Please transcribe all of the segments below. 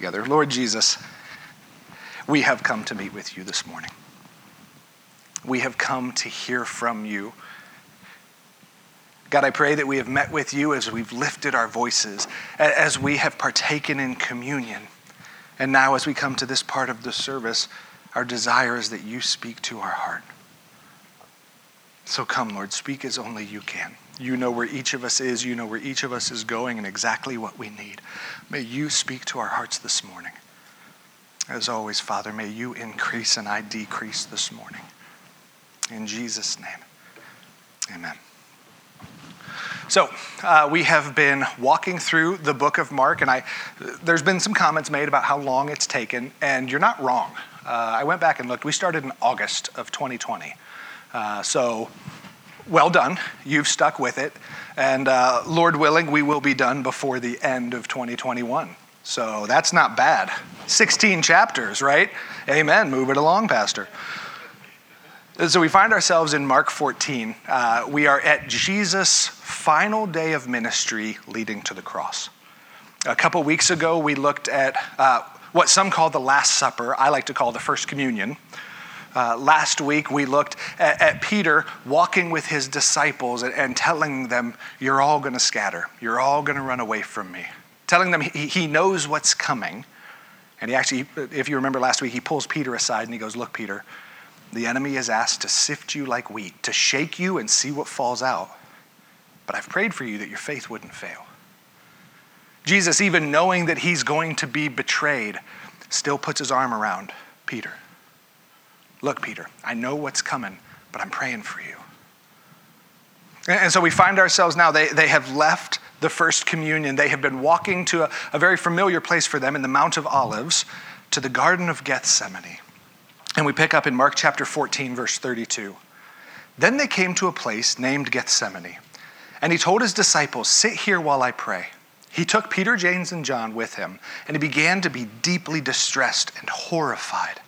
together. Lord Jesus, we have come to meet with you this morning. We have come to hear from you. God, I pray that we have met with you as we've lifted our voices, as we have partaken in communion. And now, as we come to this part of the service, our desire is that you speak to our heart. So come, Lord, speak as only you can. You know where each of us is, you know where each of us is going, and exactly what we need. May you speak to our hearts this morning. As always, Father, may you increase and I decrease this morning. In Jesus' name, amen. So, uh, we have been walking through the book of Mark, and I, there's been some comments made about how long it's taken, and you're not wrong. Uh, I went back and looked. We started in August of 2020. Uh, so, well done. You've stuck with it. And uh, Lord willing, we will be done before the end of 2021. So, that's not bad. 16 chapters, right? Amen. Move it along, Pastor. So we find ourselves in Mark 14. Uh, we are at Jesus' final day of ministry leading to the cross. A couple weeks ago, we looked at uh, what some call the Last Supper. I like to call the First Communion. Uh, last week, we looked at, at, Peter walking with his disciples and, and telling them, You're all going to scatter. You're all going to run away from me. Telling them he, he knows what's coming. And he actually, if you remember last week, he pulls Peter aside and he goes, Look, Peter, the enemy is asked to sift you like wheat, to shake you and see what falls out. But I've prayed for you that your faith wouldn't fail. Jesus, even knowing that he's going to be betrayed, still puts his arm around Peter. Look, Peter, I know what's coming, but I'm praying for you. And so we find ourselves now, they, they have left the first communion. They have been walking to a, a very familiar place for them in the Mount of Olives to the Garden of Gethsemane. And we pick up in Mark chapter 14, verse 32. Then they came to a place named Gethsemane, and he told his disciples, Sit here while I pray. He took Peter, James, and John with him, and he began to be deeply distressed and horrified.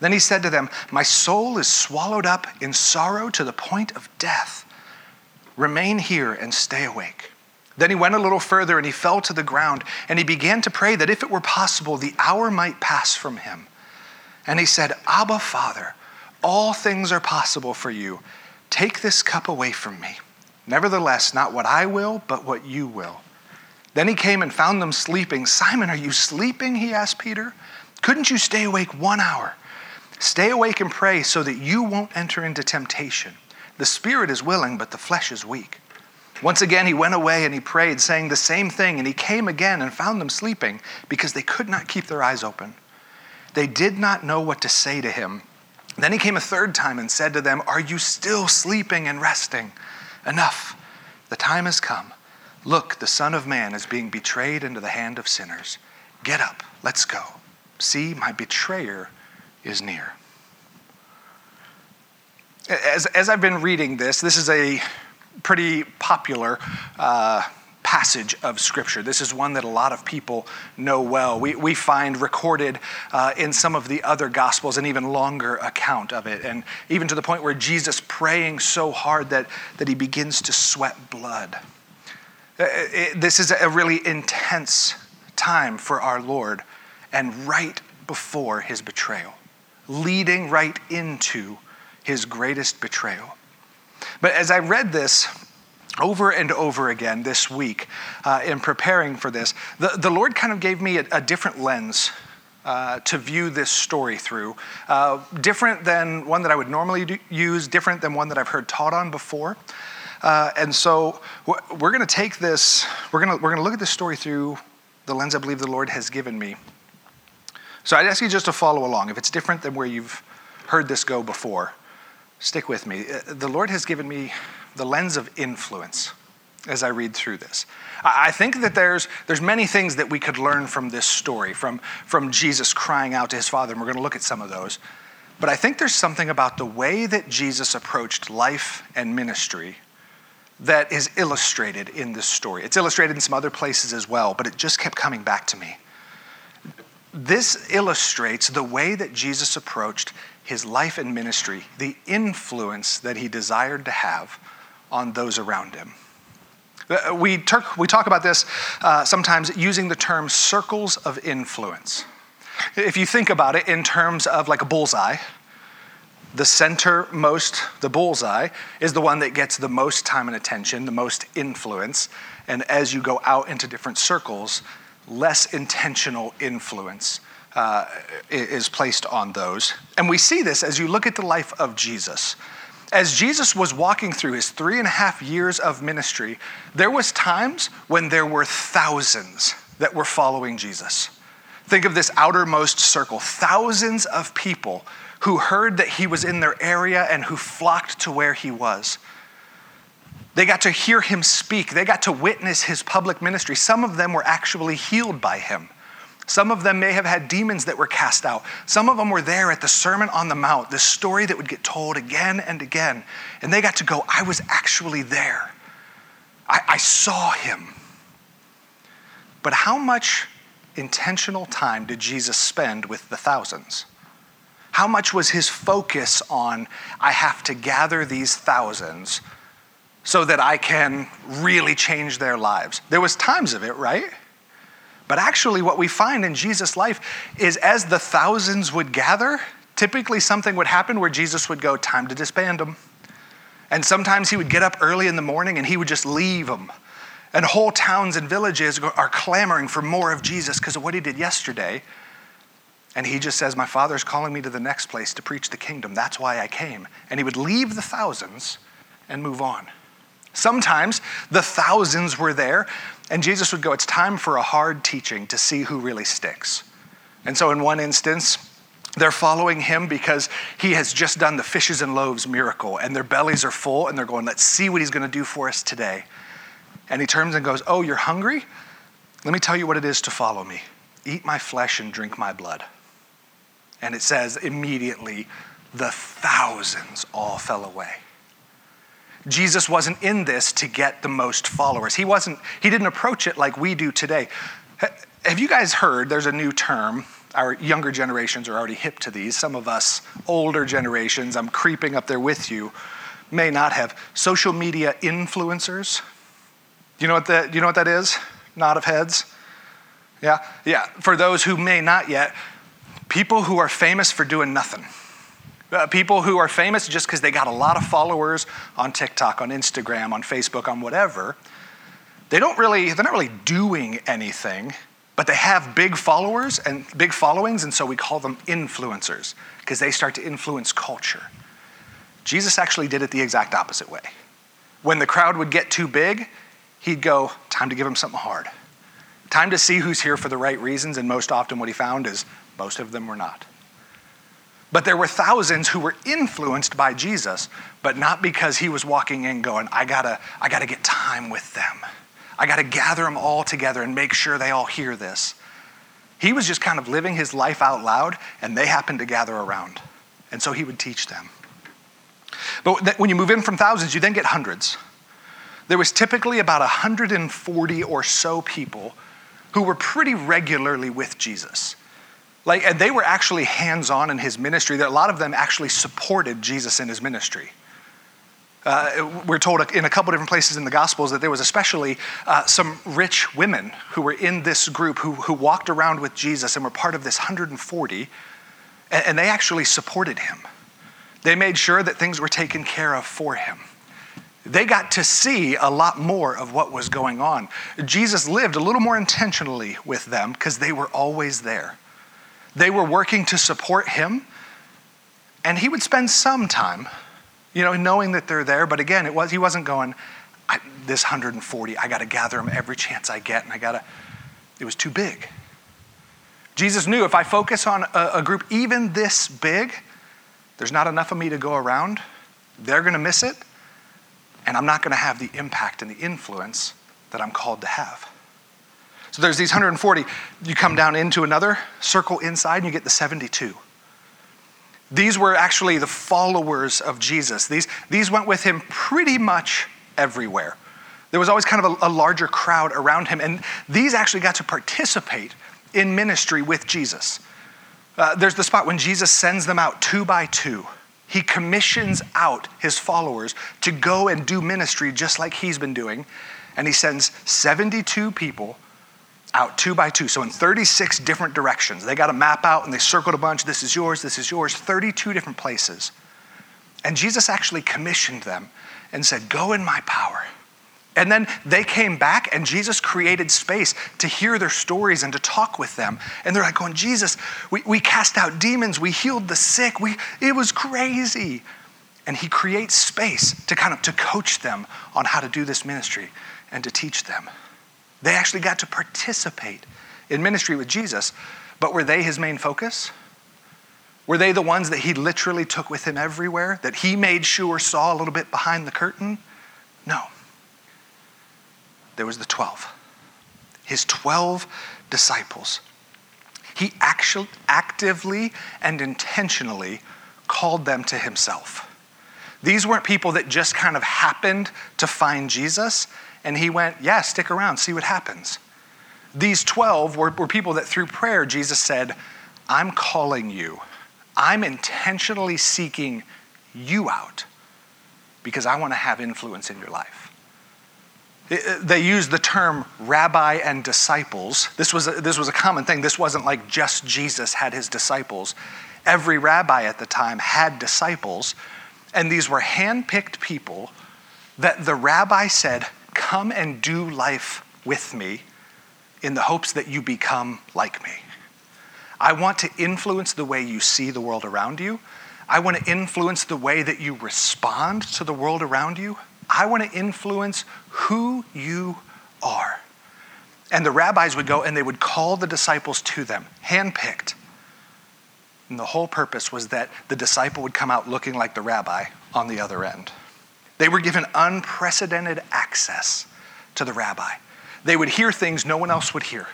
Then he said to them, My soul is swallowed up in sorrow to the point of death. Remain here and stay awake. Then he went a little further and he fell to the ground, and he began to pray that if it were possible, the hour might pass from him. And he said, Abba, Father, all things are possible for you. Take this cup away from me. Nevertheless, not what I will, but what you will. Then he came and found them sleeping. Simon, are you sleeping? He asked Peter. Couldn't you stay awake one hour? Stay awake and pray so that you won't enter into temptation. The spirit is willing, but the flesh is weak. Once again, he went away and he prayed, saying the same thing, and he came again and found them sleeping because they could not keep their eyes open. They did not know what to say to him. Then he came a third time and said to them, Are you still sleeping and resting? Enough. The time has come. Look, the Son of Man is being betrayed into the hand of sinners. Get up, let's go. See, my betrayer is near. As, as I've been reading this, this is a pretty popular uh, passage of Scripture. This is one that a lot of people know well. We, we find recorded uh, in some of the other Gospels an even longer account of it, and even to the point where Jesus praying so hard that, that he begins to sweat blood. Uh, it, this is a really intense time for our Lord, and right before his betrayal, leading right into his greatest betrayal. But as I read this, over and over again this week uh, in preparing for this, the, the Lord kind of gave me a, a different lens uh, to view this story through. Uh, different than one that I would normally do, use, different than one that I've heard taught on before. Uh, and so we're going to take this, we're going to we're going to look at this story through the lens I believe the Lord has given me. So I'd ask you just to follow along. If it's different than where you've heard this go before, stick with me. Uh, the Lord has given me the lens of influence as I read through this. I think that there's, there's many things that we could learn from this story, from, from Jesus crying out to his Father, and we're going to look at some of those. But I think there's something about the way that Jesus approached life and ministry that is illustrated in this story. It's illustrated in some other places as well, but it just kept coming back to me. This illustrates the way that Jesus approached his life and ministry, the influence that he desired to have on those around him. Uh, we, we talk about this uh, sometimes using the term circles of influence. If you think about it in terms of like a bullseye, the centermost, the bullseye, is the one that gets the most time and attention, the most influence. And as you go out into different circles, less intentional influence uh, is placed on those. And we see this as you look at the life of Jesus. As Jesus was walking through his three and a half years of ministry, there was times when there were thousands that were following Jesus. Think of this outermost circle, thousands of people who heard that he was in their area and who flocked to where he was. They got to hear him speak. They got to witness his public ministry. Some of them were actually healed by him. Some of them may have had demons that were cast out. Some of them were there at the Sermon on the Mount, this story that would get told again and again. And they got to go, I was actually there. I, I saw him. But how much intentional time did Jesus spend with the thousands? How much was his focus on, I have to gather these thousands so that I can really change their lives? There was times of it, right? But actually, what we find in Jesus' life is as the thousands would gather, typically something would happen where Jesus would go, Time to disband them. And sometimes he would get up early in the morning and he would just leave them. And whole towns and villages are clamoring for more of Jesus because of what he did yesterday. And he just says, My father's calling me to the next place to preach the kingdom. That's why I came. And he would leave the thousands and move on. Sometimes the thousands were there, and Jesus would go, It's time for a hard teaching to see who really sticks. And so, in one instance, they're following him because he has just done the fishes and loaves miracle, and their bellies are full, and they're going, Let's see what he's going to do for us today. And he turns and goes, Oh, you're hungry? Let me tell you what it is to follow me. Eat my flesh and drink my blood. And it says immediately, the thousands all fell away. Jesus wasn't in this to get the most followers. He wasn't he didn't approach it like we do today. Have you guys heard there's a new term? Our younger generations are already hip to these. Some of us older generations, I'm creeping up there with you, may not have social media influencers. Do you know what that, you know what that is? Nod of heads. Yeah? Yeah. For those who may not yet, people who are famous for doing nothing uh, people who are famous just because they got a lot of followers on TikTok, on Instagram, on Facebook, on whatever. They don't really, they're not really doing anything, but they have big followers and big followings, and so we call them influencers because they start to influence culture. Jesus actually did it the exact opposite way. When the crowd would get too big, he'd go, Time to give them something hard. Time to see who's here for the right reasons, and most often what he found is most of them were not. But there were thousands who were influenced by Jesus, but not because he was walking in going, I gotta, I gotta get time with them. I gotta gather them all together and make sure they all hear this. He was just kind of living his life out loud, and they happened to gather around. And so he would teach them. But when you move in from thousands, you then get hundreds. There was typically about 140 or so people who were pretty regularly with Jesus. Like, and they were actually hands on in his ministry. That a lot of them actually supported Jesus in his ministry. Uh, we're told in a couple different places in the Gospels that there was especially uh, some rich women who were in this group who, who walked around with Jesus and were part of this 140, and, and they actually supported him. They made sure that things were taken care of for him. They got to see a lot more of what was going on. Jesus lived a little more intentionally with them because they were always there. They were working to support him, and he would spend some time, you know, knowing that they're there. But again, it was he wasn't going, this 140, I got to gather them every chance I get, and I got to. It was too big. Jesus knew if I focus on a, a group even this big, there's not enough of me to go around. They're going to miss it, and I'm not going to have the impact and the influence that I'm called to have. So there's these 140. You come down into another circle inside and you get the 72. These were actually the followers of Jesus. These, these went with him pretty much everywhere. There was always kind of a, a larger crowd around him, and these actually got to participate in ministry with Jesus. Uh, there's the spot when Jesus sends them out two by two. He commissions out his followers to go and do ministry just like he's been doing. and he sends 72 people out two by two. So in 36 different directions. They got a map out and they circled a bunch. This is yours, this is yours, 32 different places. And Jesus actually commissioned them and said, Go in my power. And then they came back, and Jesus created space to hear their stories and to talk with them. And they're like, going, Jesus, we, we cast out demons, we healed the sick, we, it was crazy. And he creates space to kind of to coach them on how to do this ministry and to teach them. They actually got to participate in ministry with Jesus, but were they his main focus? Were they the ones that he literally took with him everywhere, that he made sure saw a little bit behind the curtain? No there was the 12. His 12 disciples. He actually actively and intentionally called them to himself. These weren't people that just kind of happened to find Jesus and he went, Yeah, stick around, see what happens. These 12 were, were people that through prayer, Jesus said, I'm calling you. I'm intentionally seeking you out because I want to have influence in your life. Uh, they used the term rabbi and disciples. This was, a, this was a common thing. This wasn't like just Jesus had his disciples. Every rabbi at the time had disciples, and these were handpicked people that the rabbi said, Come and do life with me in the hopes that you become like me. I want to influence the way you see the world around you. I want to influence the way that you respond to the world around you. I want to influence who you are. And the rabbis would go and they would call the disciples to them, handpicked. And the whole purpose was that the disciple would come out looking like the rabbi on the other end. They were given unprecedented access to the rabbi. They would hear things no one else would hear.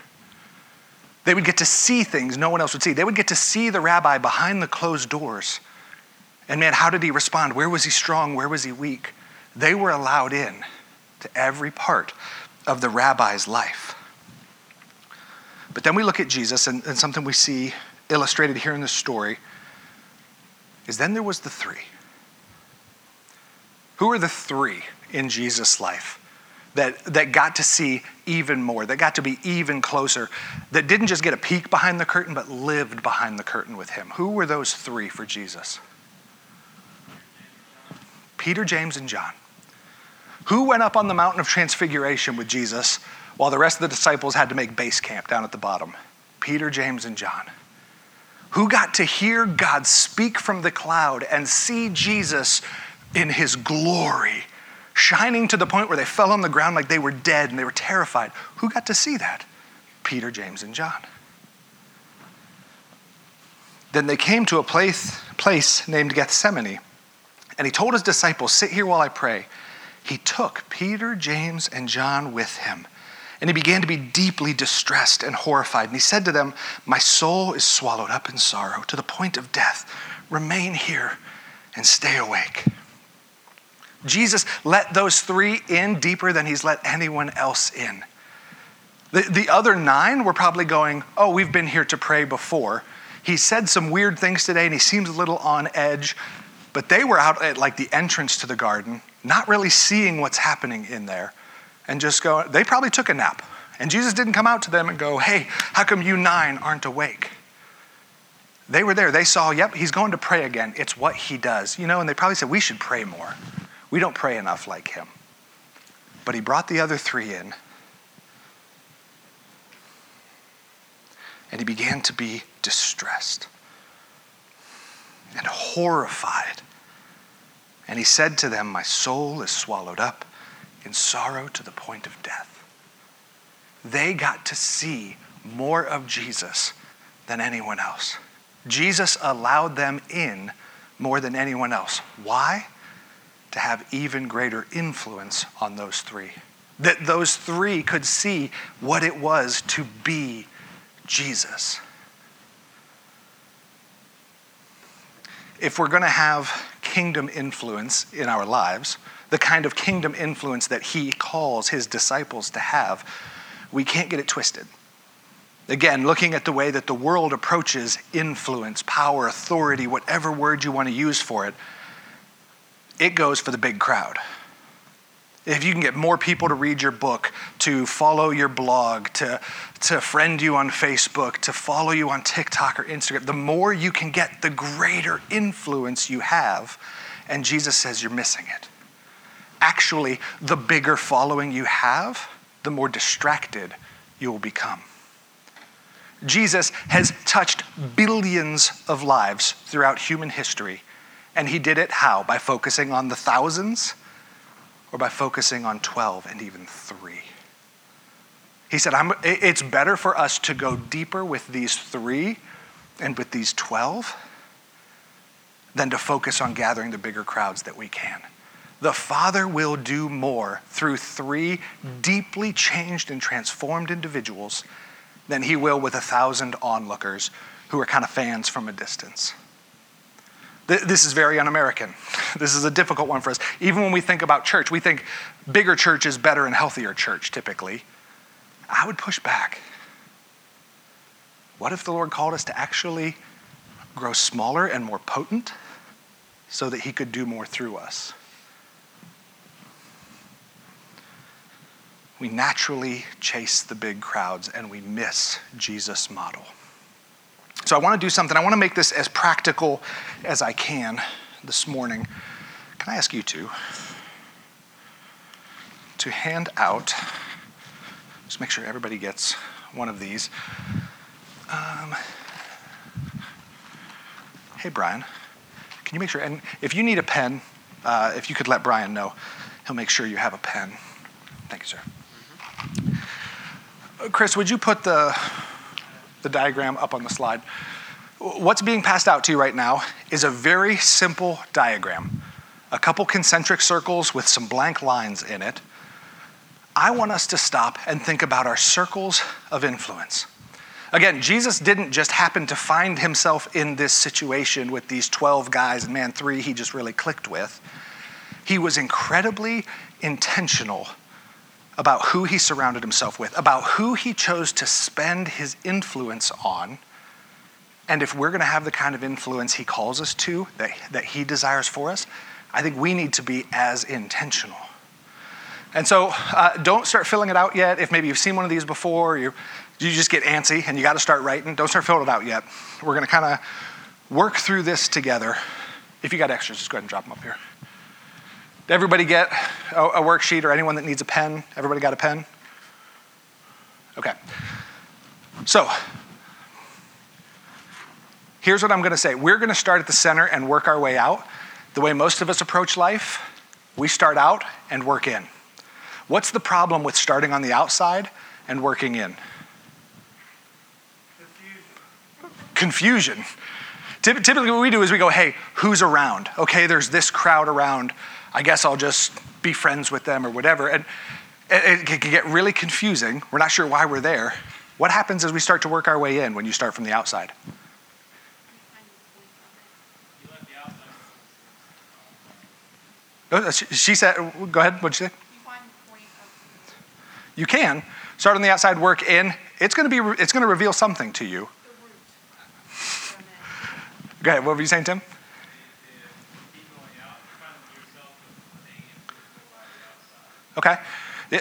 They would get to see things no one else would see. They would get to see the rabbi behind the closed doors. And man, how did he respond? Where was he strong? Where was he weak? They were allowed in to every part of the rabbi's life. But then we look at Jesus, and, and something we see illustrated here in the story is then there was the three. Who are the three in Jesus' life that, that got to see even more, that got to be even closer, that didn't just get a peek behind the curtain, but lived behind the curtain with him? Who were those three for Jesus? Peter, James, and John. Who went up on the mountain of transfiguration with Jesus while the rest of the disciples had to make base camp down at the bottom? Peter, James, and John. Who got to hear God speak from the cloud and see Jesus in his glory, shining to the point where they fell on the ground like they were dead and they were terrified? Who got to see that? Peter, James, and John. Then they came to a place, place named Gethsemane, and he told his disciples, Sit here while I pray he took Peter, James, and John with him. And he began to be deeply distressed and horrified. And he said to them, My soul is swallowed up in sorrow to the point of death. Remain here and stay awake. Jesus let those three in deeper than he's let anyone else in. The, the other nine were probably going, Oh, we've been here to pray before. He said some weird things today and he seems a little on edge, but they were out at like the entrance to the garden not really seeing what's happening in there, and just go, they probably took a nap. And Jesus didn't come out to them and go, hey, how come you nine aren't awake? They were there. They saw, yep, he's going to pray again. It's what he does. You know, and they probably said, we should pray more. We don't pray enough like him. But he brought the other three in. And he began to be distressed and horrified and he said to them, My soul is swallowed up in sorrow to the point of death. They got to see more of Jesus than anyone else. Jesus allowed them in more than anyone else. Why? To have even greater influence on those three. That those three could see what it was to be Jesus. If we're going to have kingdom influence in our lives, the kind of kingdom influence that he calls his disciples to have, we can't get it twisted. Again, looking at the way that the world approaches influence, power, authority, whatever word you want to use for it, it goes for the big crowd. if you can get more people to read your book, to follow your blog, to, to friend you on Facebook, to follow you on TikTok or Instagram, the more you can get, the greater influence you have. And Jesus says you're missing it. Actually, the bigger following you have, the more distracted you will become. Jesus has touched billions of lives throughout human history. And he did it how? By focusing on the thousands or by focusing on 12 and even three? He said, It's better for us to go deeper with these three and with these 12 than to focus on gathering the bigger crowds that we can. The Father will do more through three deeply changed and transformed individuals than he will with a thousand onlookers who are kind of fans from a distance. This is very un American. This is a difficult one for us. Even when we think about church, we think bigger church is better and healthier church typically. I would push back. What if the Lord called us to actually grow smaller and more potent so that He could do more through us? We naturally chase the big crowds and we miss Jesus' model. So I want to do something. I want to make this as practical as I can this morning. Can I ask you to? To hand out, just make sure everybody gets one of these. Um, hey, Brian, can you make sure? And if you need a pen, uh, if you could let Brian know, he'll make sure you have a pen. Thank you, sir. Mm-hmm. Chris, would you put the the diagram up on the slide. What's being passed out to you right now is a very simple diagram a couple concentric circles with some blank lines in it. I want us to stop and think about our circles of influence. Again, Jesus didn't just happen to find himself in this situation with these 12 guys, and man, three he just really clicked with. He was incredibly intentional about who he surrounded himself with, about who he chose to spend his influence on. And if we're going to have the kind of influence he calls us to, that, that he desires for us, I think we need to be as intentional. And so uh, don't start filling it out yet. If maybe you've seen one of these before, you, you just get antsy and you got to start writing. Don't start filling it out yet. We're going to kind of work through this together. If you got extras, just go ahead and drop them up here. Did everybody get a, a worksheet or anyone that needs a pen? Everybody got a pen? Okay. So, here's what I'm going to say. We're going to start at the center and work our way out. The way most of us approach life, we start out and work in. What's the problem with starting on the outside and working in? Confusion. Confusion. Typically, what we do is we go, hey, who's around? Okay, there's this crowd around. I guess I'll just be friends with them or whatever. And it, can get really confusing. We're not sure why we're there. What happens as we start to work our way in when you start from the outside? Oh, she said, go ahead, what'd you say? You can start on the outside, work in. It's going to be. It's going to reveal something to you. Go ahead. What were you saying, Tim? Okay?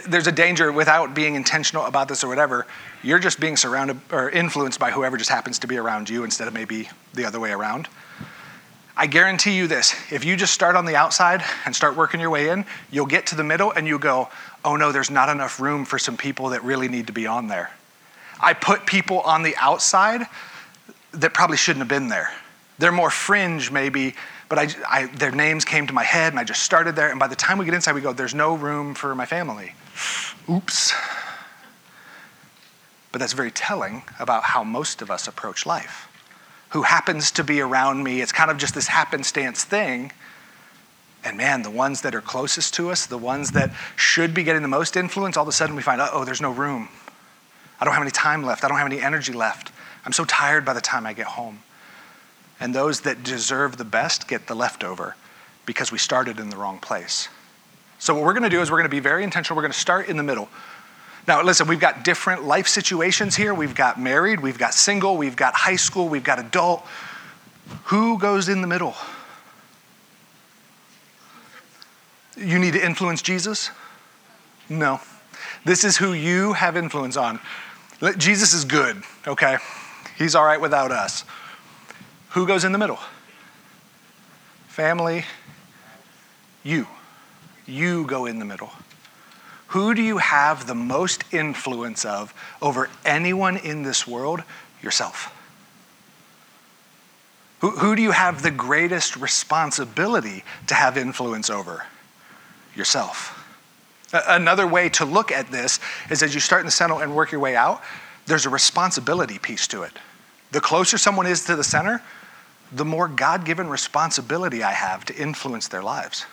There's a danger without being intentional about this or whatever. You're just being surrounded or influenced by whoever just happens to be around you instead of maybe the other way around. I guarantee you this if you just start on the outside and start working your way in, you'll get to the middle and you go, oh no, there's not enough room for some people that really need to be on there. I put people on the outside that probably shouldn't have been there. They're more fringe, maybe, but I, I, their names came to my head and I just started there. And by the time we get inside, we go, there's no room for my family. Oops. But that's very telling about how most of us approach life. Who happens to be around me? It's kind of just this happenstance thing. And man, the ones that are closest to us, the ones that should be getting the most influence, all of a sudden we find, oh, there's no room. I don't have any time left. I don't have any energy left. I'm so tired by the time I get home and those that deserve the best get the leftover because we started in the wrong place. So, what we're going to do is we're going to be very intentional. We're going to start in the middle. Now, listen, we've got different life situations here. We've got married, we've got single, we've got high school, we've got adult. Who goes in the middle? You need to influence Jesus? No. This is who you have influence on. Jesus is good, okay? He's all right without us. Who goes in the middle? Family, you. You go in the middle. Who do you have the most influence of over anyone in this world? Yourself. Who, who do you have the greatest responsibility to have influence over? Yourself. Another way to look at this is as you start in the center and work your way out, there's a responsibility piece to it. The closer someone is to the center, the more God given responsibility I have to influence their lives.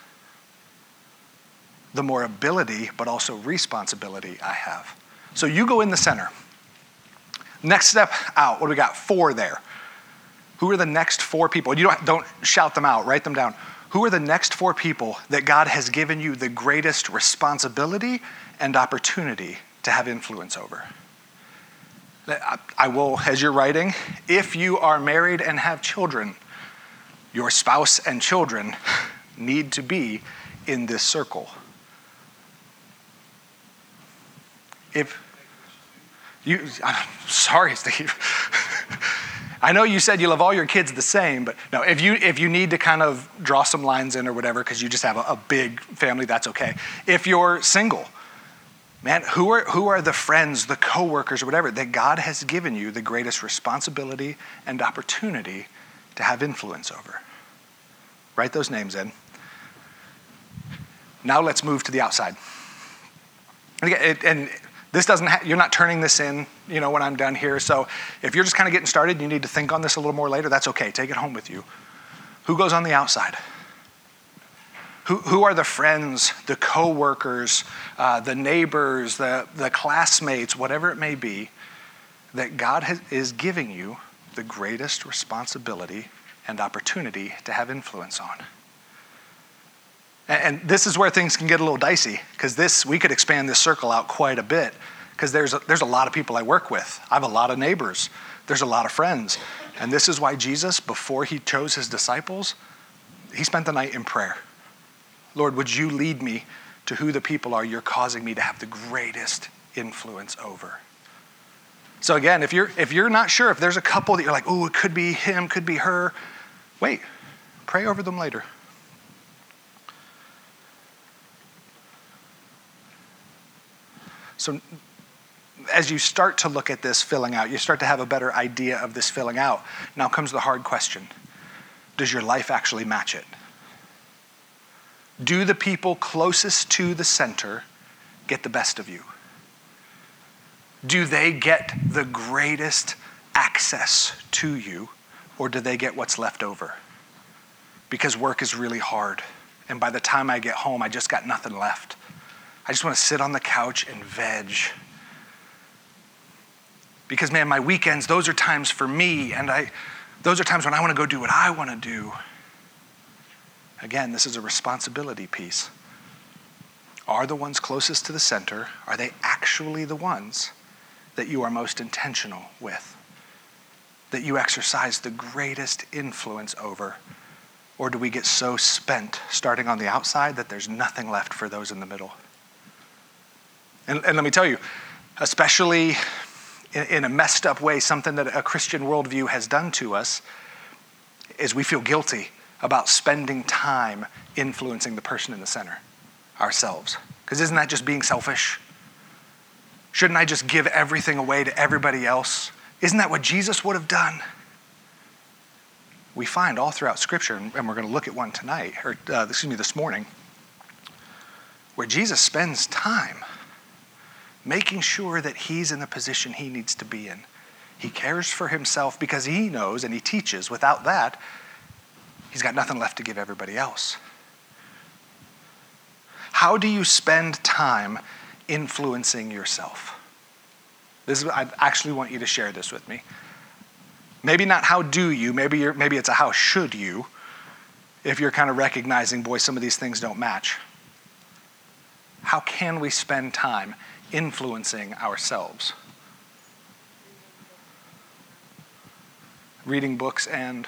The more ability, but also responsibility I have. So you go in the center. Next step out, what do we got? Four there. Who are the next four people? You don't, don't shout them out, write them down. Who are the next four people that God has given you the greatest responsibility and opportunity to have influence over? I will, as you're writing, if you are married and have children, your spouse and children need to be in this circle. If you, I'm sorry, Steve. I know you said you love all your kids the same, but no, if you, if you need to kind of draw some lines in or whatever, because you just have a, a big family, that's okay. If you're single, man, who are, who are the friends, the coworkers, or whatever that God has given you the greatest responsibility and opportunity to have influence over? Write those names in. Now let's move to the outside. And this doesn't ha- you're not turning this in, you know, when I'm done here. So if you're just kind of getting started, you need to think on this a little more later, that's okay. Take it home with you. Who goes on the outside? Who, who are the friends, the coworkers, uh, the neighbors, the, the classmates, whatever it may be, that God has, is giving you the greatest responsibility and opportunity to have influence on? And this is where things can get a little dicey because this we could expand this circle out quite a bit because there's there's a lot of people I work with. I have a lot of neighbors. There's a lot of friends. And this is why Jesus, before he chose his disciples, he spent the night in prayer. Lord, would you lead me to who the people are you're causing me to have the greatest influence over? So again, if you're if you're not sure if there's a couple that you're like, "Oh, it could be him, could be her." Wait. Pray over them later. So, as you start to look at this filling out, you start to have a better idea of this filling out. Now comes the hard question Does your life actually match it? Do the people closest to the center get the best of you? Do they get the greatest access to you, or do they get what's left over? Because work is really hard, and by the time I get home, I just got nothing left. I just want to sit on the couch and veg. Because, man, my weekends, those are times for me, and I, those are times when I want to go do what I want to do. Again, this is a responsibility piece. Are the ones closest to the center, are they actually the ones that you are most intentional with? That you exercise the greatest influence over? Or do we get so spent starting on the outside that there's nothing left for those in the middle? And, and let me tell you, especially in, in a messed up way, something that a Christian worldview has done to us is we feel guilty about spending time influencing the person in the center, ourselves. Because isn't that just being selfish? Shouldn't I just give everything away to everybody else? Isn't that what Jesus would have done? We find all throughout Scripture, and we're going to look at one tonight, or uh, excuse me, this morning, where Jesus spends time making sure that he's in the position he needs to be in. He cares for himself because he knows and he teaches. Without that, he's got nothing left to give everybody else. How do you spend time influencing yourself? This is, I actually want you to share this with me. Maybe not how do you, maybe, you're, maybe it's a how should you, if you're kind of recognizing, boy, some of these things don't match. How can we spend time influencing ourselves. Reading books and.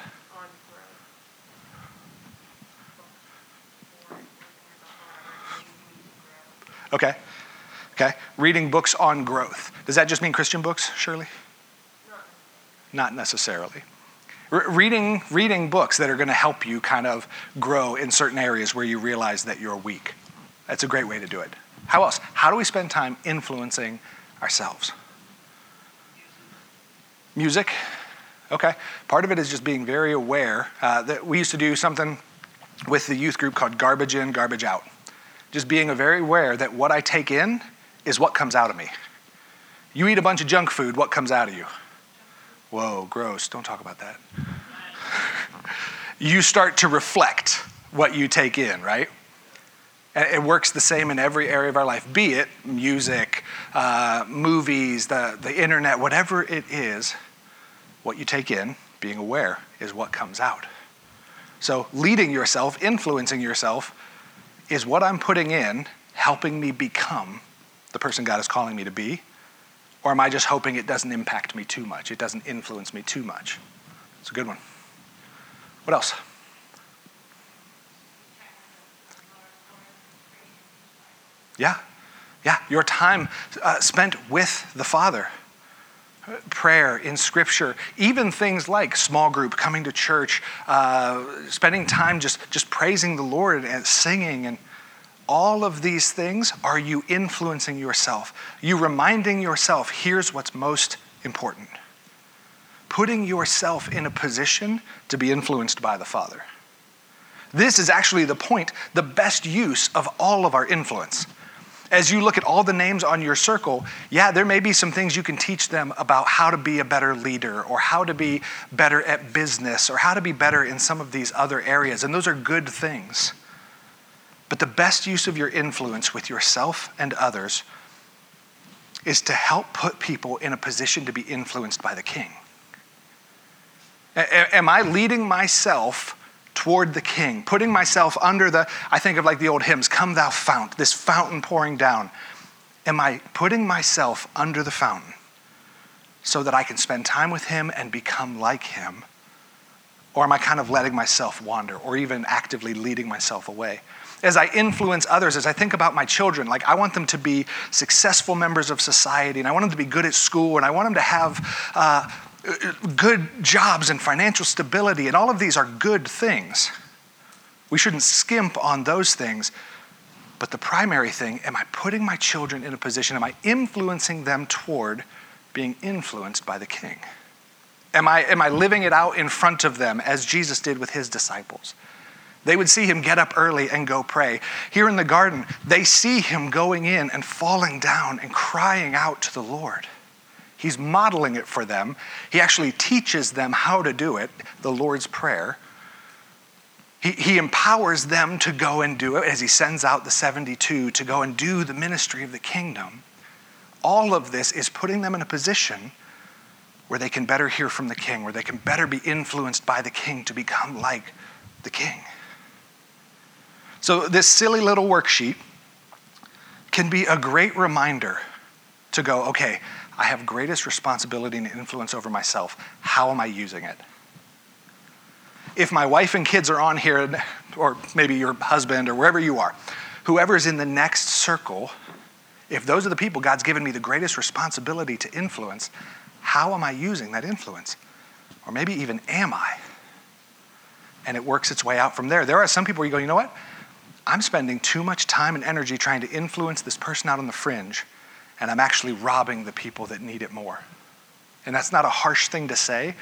Okay. Okay? Reading books on growth. Does that just mean Christian books, Shirley? No. Not necessarily. Re- reading, reading books that are going to help you kind of grow in certain areas where you realize that you're weak. That's a great way to do it. How else? How do we spend time influencing ourselves? Music. Okay. Part of it is just being very aware uh, that we used to do something with the youth group called garbage in, garbage out. Just being very aware that what I take in is what comes out of me. You eat a bunch of junk food, what comes out of you? Whoa, gross. Don't talk about that. you start to reflect what you take in, right? It works the same in every area of our life, be it music, uh, movies, the, the internet, whatever it is, what you take in, being aware, is what comes out. So, leading yourself, influencing yourself, is what I'm putting in helping me become the person God is calling me to be? Or am I just hoping it doesn't impact me too much? It doesn't influence me too much? It's a good one. What else? Yeah, yeah, your time uh, spent with the Father. Prayer in Scripture, even things like small group, coming to church, uh, spending time just, just praising the Lord and singing and all of these things are you influencing yourself. You reminding yourself, here's what's most important. Putting yourself in a position to be influenced by the Father. This is actually the point, the best use of all of our influence. As you look at all the names on your circle, yeah, there may be some things you can teach them about how to be a better leader or how to be better at business or how to be better in some of these other areas. And those are good things. But the best use of your influence with yourself and others is to help put people in a position to be influenced by the king. A- am I leading myself toward the king, putting myself under the, I think of like the old hymns, Come Thou Fount, this fountain pouring down. Am I putting myself under the fountain so that I can spend time with him and become like him? Or am I kind of letting myself wander or even actively leading myself away? as I influence others, as I think about my children, like I want them to be successful members of society, and I want them to be good at school, and I want them to have uh, good jobs and financial stability, and all of these are good things. We shouldn't skimp on those things. But the primary thing, am I putting my children in a position, am I influencing them toward being influenced by the king? Am I, am I living it out in front of them as Jesus did with his disciples? They would see him get up early and go pray. Here in the garden, they see him going in and falling down and crying out to the Lord. He's modeling it for them. He actually teaches them how to do it, the Lord's Prayer. He, he empowers them to go and do it as he sends out the 72 to go and do the ministry of the kingdom. All of this is putting them in a position where they can better hear from the king, where they can better be influenced by the king to become like the king. So, this silly little worksheet can be a great reminder to go, okay, I have greatest responsibility and influence over myself. How am I using it? If my wife and kids are on here, or maybe your husband, or wherever you are, whoever is in the next circle, if those are the people God's given me the greatest responsibility to influence, how am I using that influence? Or maybe even am I? And it works its way out from there. There are some people where you go, you know what? I'm spending too much time and energy trying to influence this person out on the fringe, and I'm actually robbing the people that need it more. And that's not a harsh thing to say,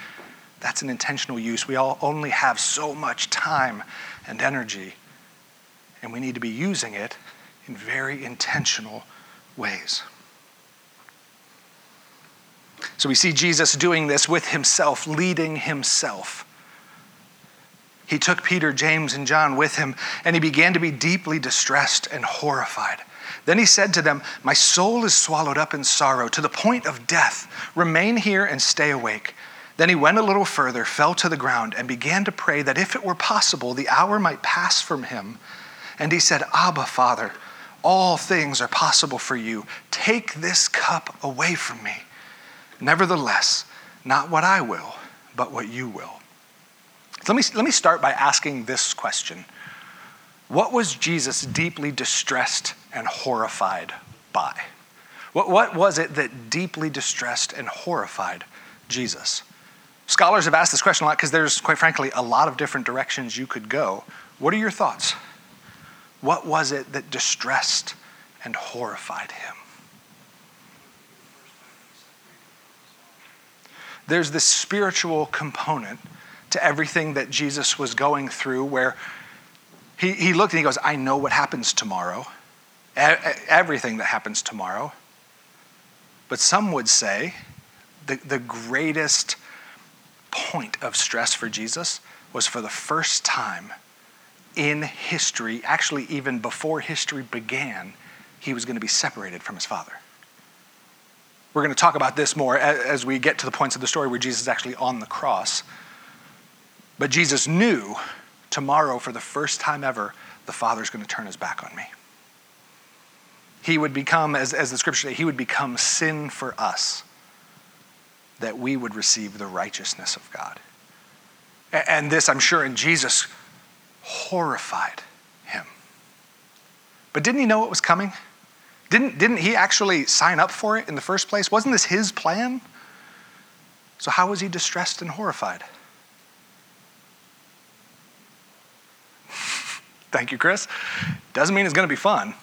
that's an intentional use. We all only have so much time and energy, and we need to be using it in very intentional ways. So we see Jesus doing this with himself, leading himself he took Peter, James, and John with him, and he began to be deeply distressed and horrified. Then he said to them, My soul is swallowed up in sorrow to the point of death. Remain here and stay awake. Then he went a little further, fell to the ground, and began to pray that if it were possible, the hour might pass from him. And he said, Abba, Father, all things are possible for you. Take this cup away from me. Nevertheless, not what I will, but what you will. Let me, let me start by asking this question What was Jesus deeply distressed and horrified by? What, what was it that deeply distressed and horrified Jesus? Scholars have asked this question a lot because there's, quite frankly, a lot of different directions you could go. What are your thoughts? What was it that distressed and horrified him? There's this spiritual component to everything that Jesus was going through where he, he looked and he goes, I know what happens tomorrow, everything that happens tomorrow. But some would say the, the greatest point of stress for Jesus was for the first time in history, actually, even before history began, he was going to be separated from his Father. We're going to talk about this more as we get to the points of the story where Jesus is actually on the cross. But Jesus knew tomorrow, for the first time ever, the Father's going to turn his back on me. He would become, as, as the scripture says, he would become sin for us that we would receive the righteousness of God. And this, I'm sure, in Jesus horrified him. But didn't he know what was coming? Didn't, didn't he actually sign up for it in the first place? Wasn't this his plan? So, how was he distressed and horrified? Thank you, Chris. Doesn't mean it's going to be fun.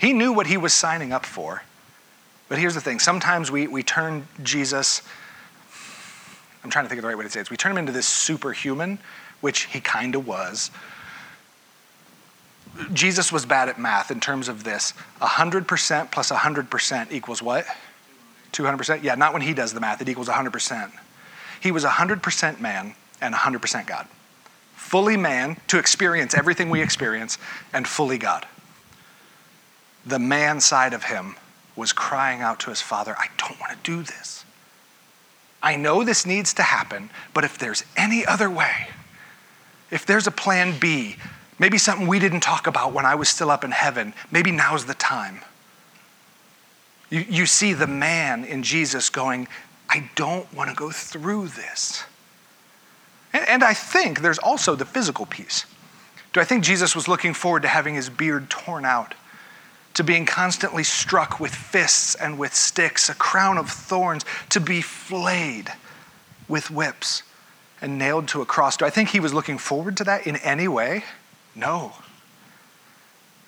He knew what he was signing up for. But here's the thing sometimes we, we turn Jesus, I'm trying to think of the right way to say it. We turn him into this superhuman, which he kind of was. Jesus was bad at math in terms of this 100% plus 100% equals what? 200%? Yeah, not when he does the math, it equals 100%. He was 100% man and 100% God. Fully man to experience everything we experience, and fully God the man side of him was crying out to his father, I don't want to do this. I know this needs to happen, but if there's any other way, if there's a plan B, maybe something we didn't talk about when I was still up in heaven, maybe now's the time. You, you see the man in Jesus going, I don't want to go through this. And, and I think there's also the physical piece. Do I think Jesus was looking forward to having his beard torn out? To being constantly struck with fists and with sticks, a crown of thorns, to be flayed with whips and nailed to a cross. Do I think he was looking forward to that in any way? No.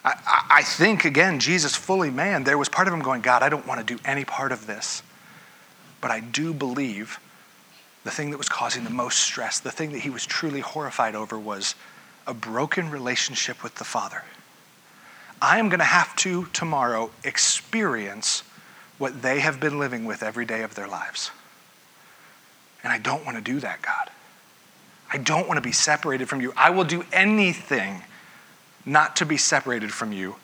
I, I, think, again, Jesus, fully man, there was part of him going, God, I don't want to do any part of this. But I do believe the thing that was causing the most stress, the thing that he was truly horrified over, was a broken relationship with the Father. I am going to have to tomorrow experience what they have been living with every day of their lives. And I don't want to do that, God. I don't want to be separated from you. I will do anything not to be separated from you.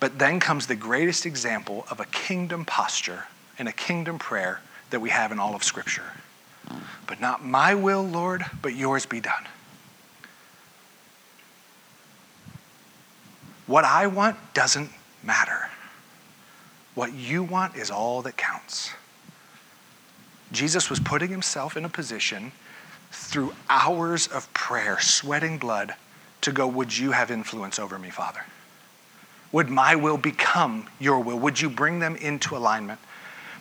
But then comes the greatest example of a kingdom posture and a kingdom prayer that we have in all of Scripture. But not my will, Lord, but yours be done. What I want doesn't matter. What you want is all that counts. Jesus was putting himself in a position through hours of prayer, sweating blood, to go, Would you have influence over me, Father? Would my will become your will? Would you bring them into alignment?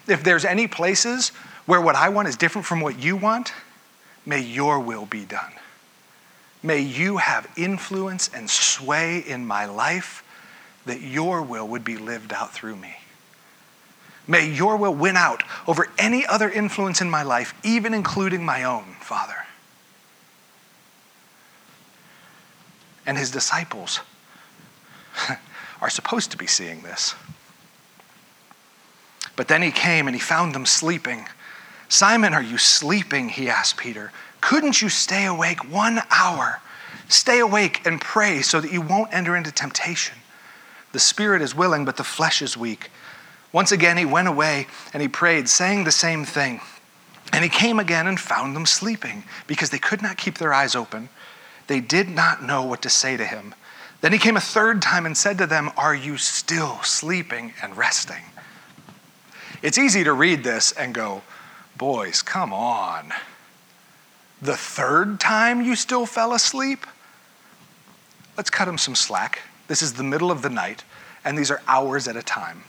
If there's any places where what I want is different from what you want, may your will be done. May you have influence and sway in my life that your will would be lived out through me. May your will win out over any other influence in my life, even including my own, Father. And his disciples are supposed to be seeing this. But then he came and he found them sleeping. Simon, are you sleeping? He asked Peter. Couldn't you stay awake one hour? Stay awake and pray so that you won't enter into temptation. The spirit is willing, but the flesh is weak. Once again, he went away and he prayed, saying the same thing. And he came again and found them sleeping because they could not keep their eyes open. They did not know what to say to him. Then he came a third time and said to them, Are you still sleeping and resting? It's easy to read this and go, Boys, come on. The third time you still fell asleep? Let's cut him some slack. This is the middle of the night, and these are hours at a time.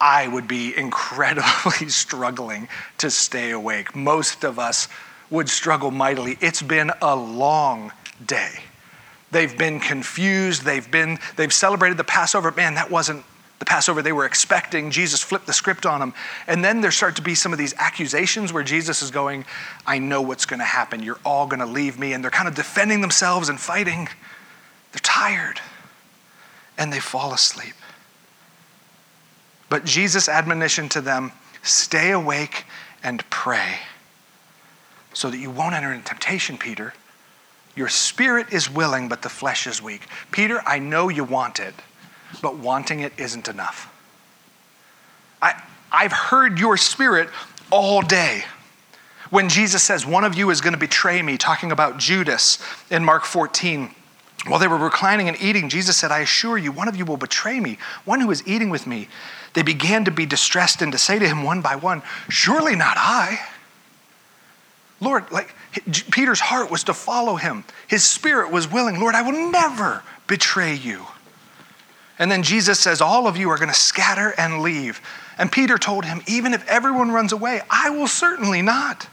I would be incredibly struggling to stay awake. Most of us would struggle mightily. It's been a long day. They've been confused. They've been they've celebrated the Passover. Man, that wasn't the Passover they were expecting. Jesus flipped the script on them. And then there start to be some of these accusations where Jesus is going, I know what's going to happen. You're all going to leave me. And they're kind of defending themselves and fighting. They're tired and they fall asleep. But Jesus' admonition to them stay awake and pray so that you won't enter into temptation, Peter. Your spirit is willing, but the flesh is weak. Peter, I know you want it, but wanting it isn't enough. I, I've heard your spirit all day. When Jesus says, One of you is going to betray me, talking about Judas in Mark 14, while they were reclining and eating, Jesus said, I assure you, one of you will betray me, one who is eating with me. They began to be distressed and to say to him one by one, Surely not I. Lord, like Peter's heart was to follow him. His spirit was willing. Lord, I will never betray you. And then Jesus says, All of you are going to scatter and leave. And Peter told him, Even if everyone runs away, I will certainly not.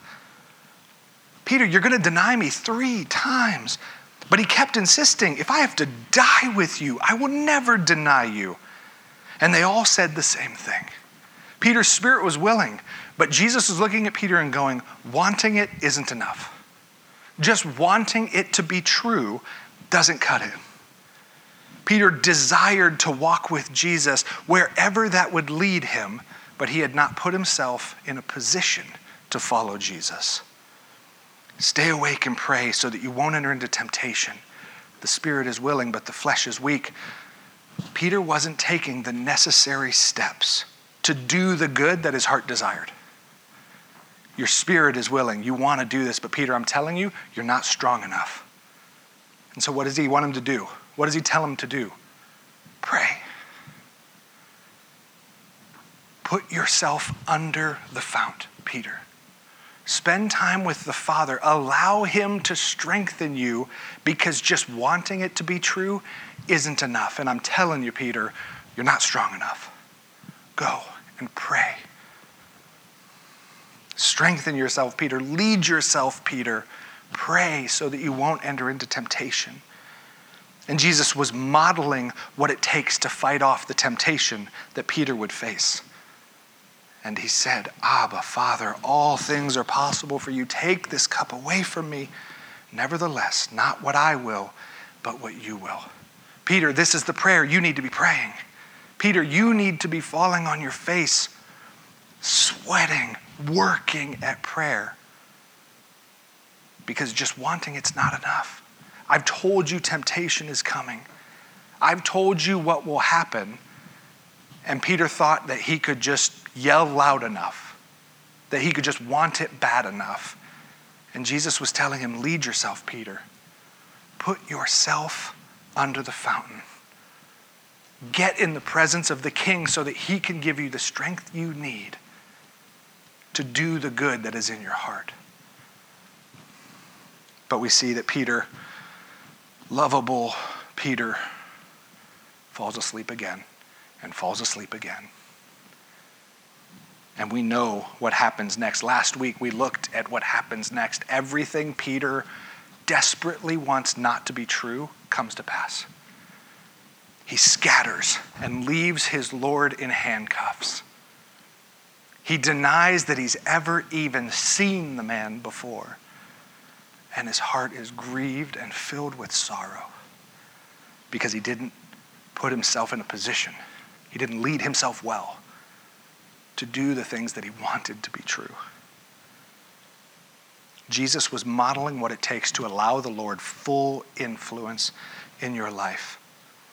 Peter, you're going to deny me three times. But he kept insisting, If I have to die with you, I will never deny you. And they all said the same thing. Peter's spirit was willing, but Jesus is looking at Peter and going, wanting it isn't enough. Just wanting it to be true doesn't cut it. Peter desired to walk with Jesus wherever that would lead him, but he had not put himself in a position to follow Jesus. Stay awake and pray so that you won't enter into temptation. The spirit is willing, but the flesh is weak. Peter wasn't taking the necessary steps to do the good that his heart desired. Your spirit is willing. You want to do this, but Peter, I'm telling you, you're not strong enough. And so, what does he want him to do? What does he tell him to do? Pray. Put yourself under the fount, Peter. Spend time with the Father. Allow Him to strengthen you because just wanting it to be true isn't enough. And I'm telling you, Peter, you're not strong enough. Go and pray. Strengthen yourself, Peter. Lead yourself, Peter. Pray so that you won't enter into temptation. And Jesus was modeling what it takes to fight off the temptation that Peter would face. And he said, Abba, Father, all things are possible for you. Take this cup away from me. Nevertheless, not what I will, but what you will. Peter, this is the prayer you need to be praying. Peter, you need to be falling on your face, sweating, working at prayer. Because just wanting it's not enough. I've told you temptation is coming. I've told you what will happen. And Peter thought that he could just yell loud enough, that he could just want it bad enough. And Jesus was telling him, Lead yourself, Peter. Put yourself under the fountain. Get in the presence of the king so that he can give you the strength you need to do the good that is in your heart. But we see that Peter, lovable Peter, falls asleep again and falls asleep again. And we know what happens next. Last week we looked at what happens next. Everything Peter desperately wants not to be true comes to pass. He scatters and leaves his Lord in handcuffs. He denies that he's ever even seen the man before. And his heart is grieved and filled with sorrow because he didn't put himself in a position, he didn't lead himself well to do the things that he wanted to be true. Jesus was modeling what it takes to allow the Lord full influence in your life.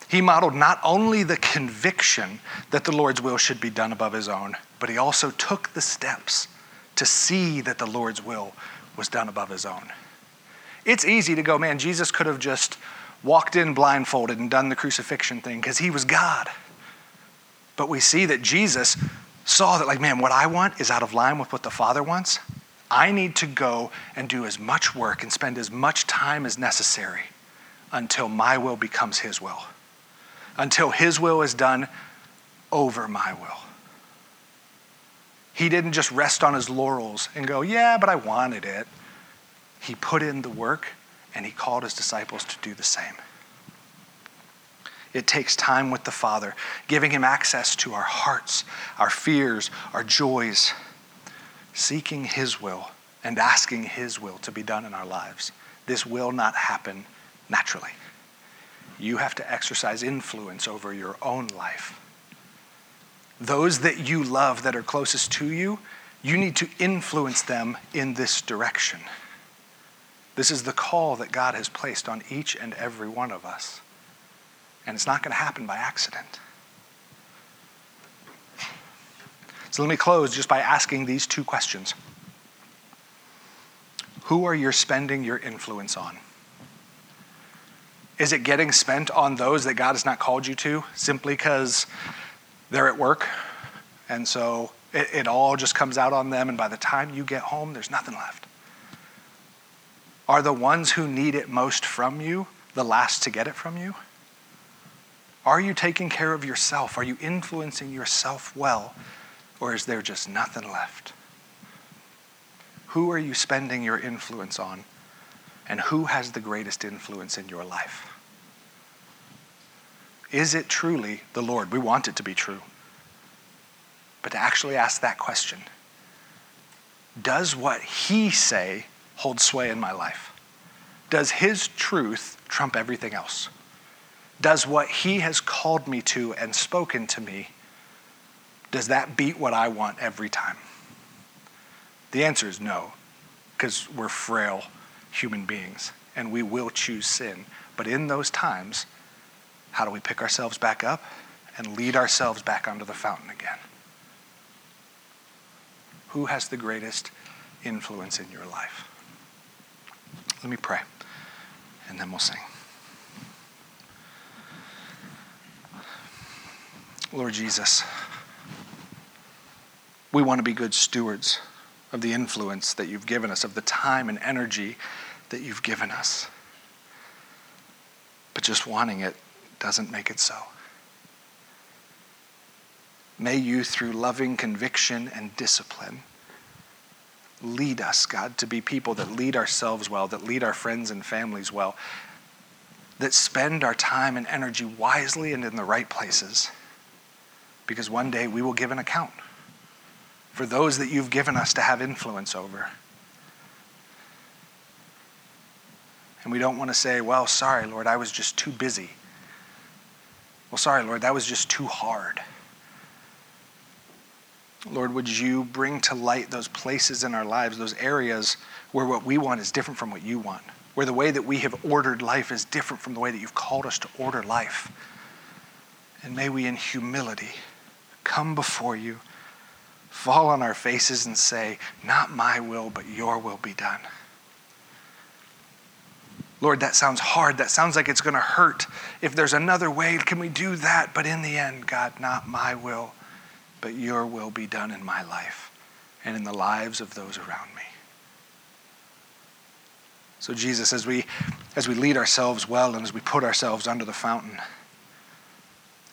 He modeled not only the conviction that the Lord's will should be done above his own, but he also took the steps to see that the Lord's will was done above his own. It's easy to go, man, Jesus could have just walked in blindfolded and done the crucifixion thing because he was God. But we see that Jesus saw that, like, man, what I want is out of line with what the Father wants. I need to go and do as much work and spend as much time as necessary until my will becomes His will, until His will is done over my will. He didn't just rest on his laurels and go, Yeah, but I wanted it. He put in the work and he called his disciples to do the same. It takes time with the Father, giving him access to our hearts, our fears, our joys, seeking his will and asking his will to be done in our lives. This will not happen naturally. You have to exercise influence over your own life. Those that you love that are closest to you, you need to influence them in this direction. This is the call that God has placed on each and every one of us. And it's not going to happen by accident. So let me close just by asking these two questions Who are you spending your influence on? Is it getting spent on those that God has not called you to simply because they're at work? And so it, it, all just comes out on them, and by the time you get home, there's nothing left. Are the ones who need it most from you the last to get it from you? Are you taking care of yourself? Are you influencing yourself well? Or is there just nothing left? Who are you spending your influence on? And who has the greatest influence in your life? Is it truly the Lord? We want it to be true. But to actually ask that question Does what He say hold sway in my life? Does His truth trump everything else? Does what He has called me to and spoken to me, does that beat what I want every time? The answer is no, because we're frail human beings and we will choose sin. But in those times, how do we pick ourselves back up and lead ourselves back onto the fountain again? Who has the greatest influence in your life? Let me pray, and then we'll sing. Lord Jesus, we want to be good stewards of the influence that you've given us, of the time and energy that you've given us. But just wanting it doesn't make it so. May you, through loving conviction and discipline, lead us, God, to be people that lead ourselves well, that lead our friends and families well, that spend our time and energy wisely and in the right places. Because one day we will give an account for those that you've given us to have influence over. And we don't want to say, well, sorry, Lord, I was just too busy. Well, sorry, Lord, that was just too hard. Lord, would you bring to light those places in our lives, those areas where what we want is different from what you want, where the way that we have ordered life is different from the way that you've called us to order life. And may we, in humility, come before you, fall on our faces, and say, Not my will, but your will be done. Lord, that sounds hard. That sounds like it's going to hurt. If there's another way, can we do that? But in the end, God, not my will but your will be done in my life and in the lives of those around me. So Jesus, as we as we lead ourselves well and as we put ourselves under the fountain,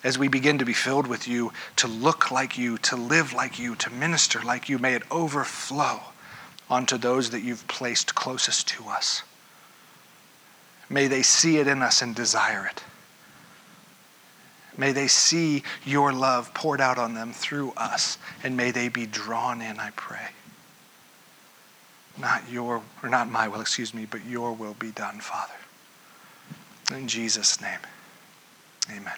as we begin to be filled with you, to look like you, to live like you, to minister like you, may it overflow onto those that you've placed closest to us. May they see it in us and desire it. May they see your love poured out on them through us, and may they be drawn in, I pray. Not your, or not my will, excuse me, but your will be done, Father. In Jesus' name, amen.